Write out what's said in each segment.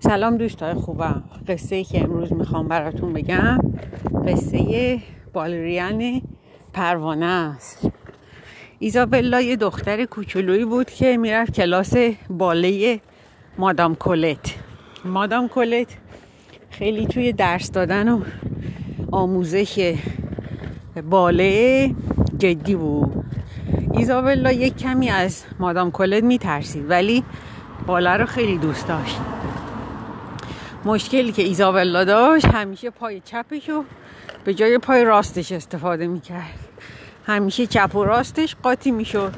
سلام دوستای خوبم. قصه ای که امروز می‌خوام براتون بگم قصه بالریان پروانه است. ایزابلا یه دختر کوچولویی بود که می‌رفت کلاس باله مادام کولت. مادام کولت خیلی توی درس دادن و آموزش باله جدی بود. ایزابلا یک کمی از مادام کولت میترسید ولی باله رو خیلی دوست داشت. مشکلی که ایزابلا داشت همیشه پای چپش رو به جای پای راستش استفاده می‌کرد. همیشه چپ و راستش قاطی می‌شد.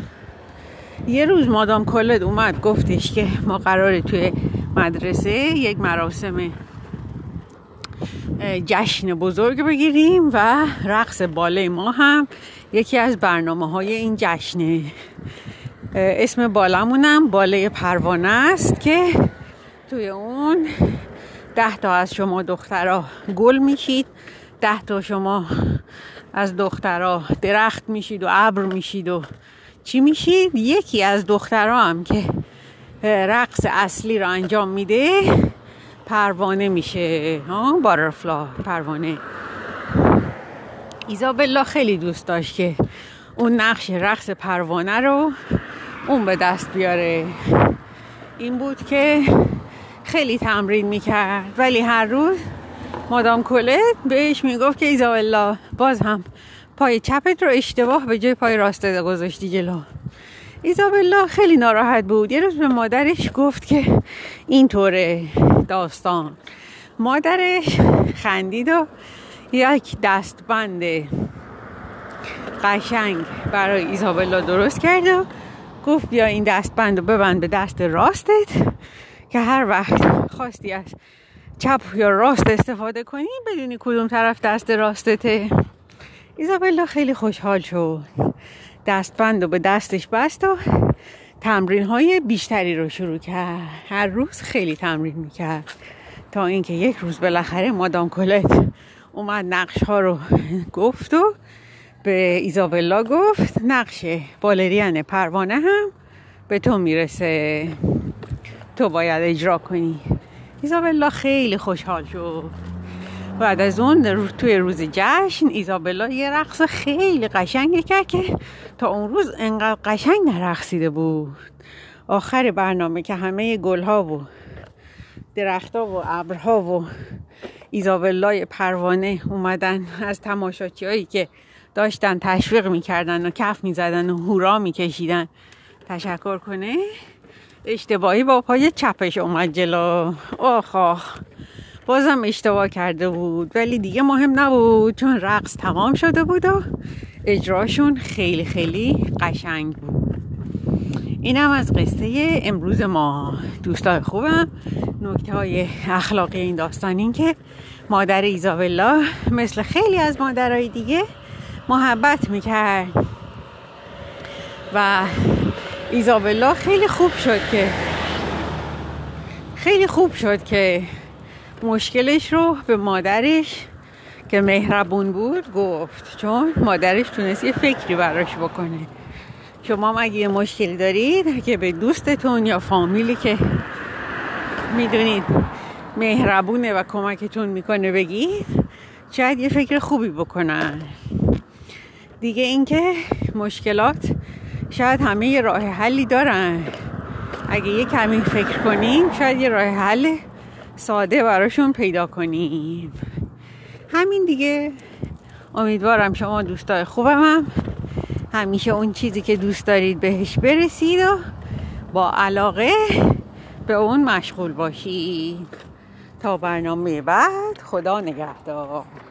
یه روز مادام کلد اومد گفتش که ما قراره توی مدرسه یک مراسم جشن بزرگ بگیریم و رقص باله ما هم یکی از برنامه های این جشنه. اسم بالمونم باله پروانه است که توی اون ده تا از شما دخترها گل میشید ده تا شما از دخترها درخت میشید و ابر میشید و چی میشید؟ یکی از دخترها هم که رقص اصلی رو انجام میده پروانه میشه. ها؟ بارفلا پروانه. ایزابلا خیلی دوست داشت که اون نقش رقص پروانه رو اون به دست بیاره. این بود که خیلی تمرین می‌کرد. ولی هر روز مادام کولت بهش می‌گفت که ایزابلا باز هم پای چپت رو اشتباه به جای پای راستت گذاشتی جلو. ایزابلا خیلی ناراحت بود. یه روز به مادرش گفت که اینطوره داستان. مادرش خندید و یک دستبند قشنگ برای ایزابلا درست کرد و گفت بیا این دستبند رو ببند به دست راستت. که هر وقت خواستی از چپ یا راست استفاده کنی بدونی کدوم طرف دست راستته. ایزابلا خیلی خوشحال شد. دستبند رو به دستش بست و تمرین های بیشتری رو شروع کرد. هر روز خیلی تمرین می‌کرد. تا اینکه یک روز بالاخره مادام کلت اومد نقش ها رو گفت و به ایزابلا گفت نقش بالرین پروانه هم به تو می‌رسه. تو باید اجرا کنی. ایزابلا خیلی خوشحال شد بعد از اون توی روز جشن ایزابلا یه رقص خیلی قشنگی کرد که تا اون روز انقدر قشنگ نرقصیده بود. آخر برنامه که همه گلها و درختها و ابرها و ایزابلای پروانه اومدن از تماشاچی هایی که داشتن تشویق می‌کردن و کف می‌زدن و هورا میکشیدن. تشکر کنه. اشتباهی با پای چپش اومد جلو. آخ آخ بازم اشتباه کرده بود. ولی دیگه مهم نبود چون رقص تمام شده بود و اجراشون خیلی خیلی قشنگ بود. اینم از قصه امروز ما. دوستای خوبم. نکته های اخلاقی این داستان این که مادر ایزابلا مثل خیلی از مادرهای دیگه محبت می‌کرد. و ایزابلا خیلی خوب شد که. خیلی خوب شد که مشکلش رو به مادرش که مهربون بود گفت. چون مادرش تونست یه فکری براش بکنه. شما اگه یه مشکلی دارید که به دوستتون یا فامیلی که می‌دونید مهربونه و کمکتون می‌کنه بگید شاید یه فکر خوبی بکنن. دیگه اینکه مشکلات شاید همه یه راه حلی دارن. اگه یه کمی فکر کنیم شاید یه راه حل ساده براشون پیدا کنیم. همین دیگه. امیدوارم شما دوستای خوبم هم همیشه اون چیزی که دوست دارید بهش برسید و با علاقه به اون مشغول باشید. تا برنامه بعد خدا نگهدار.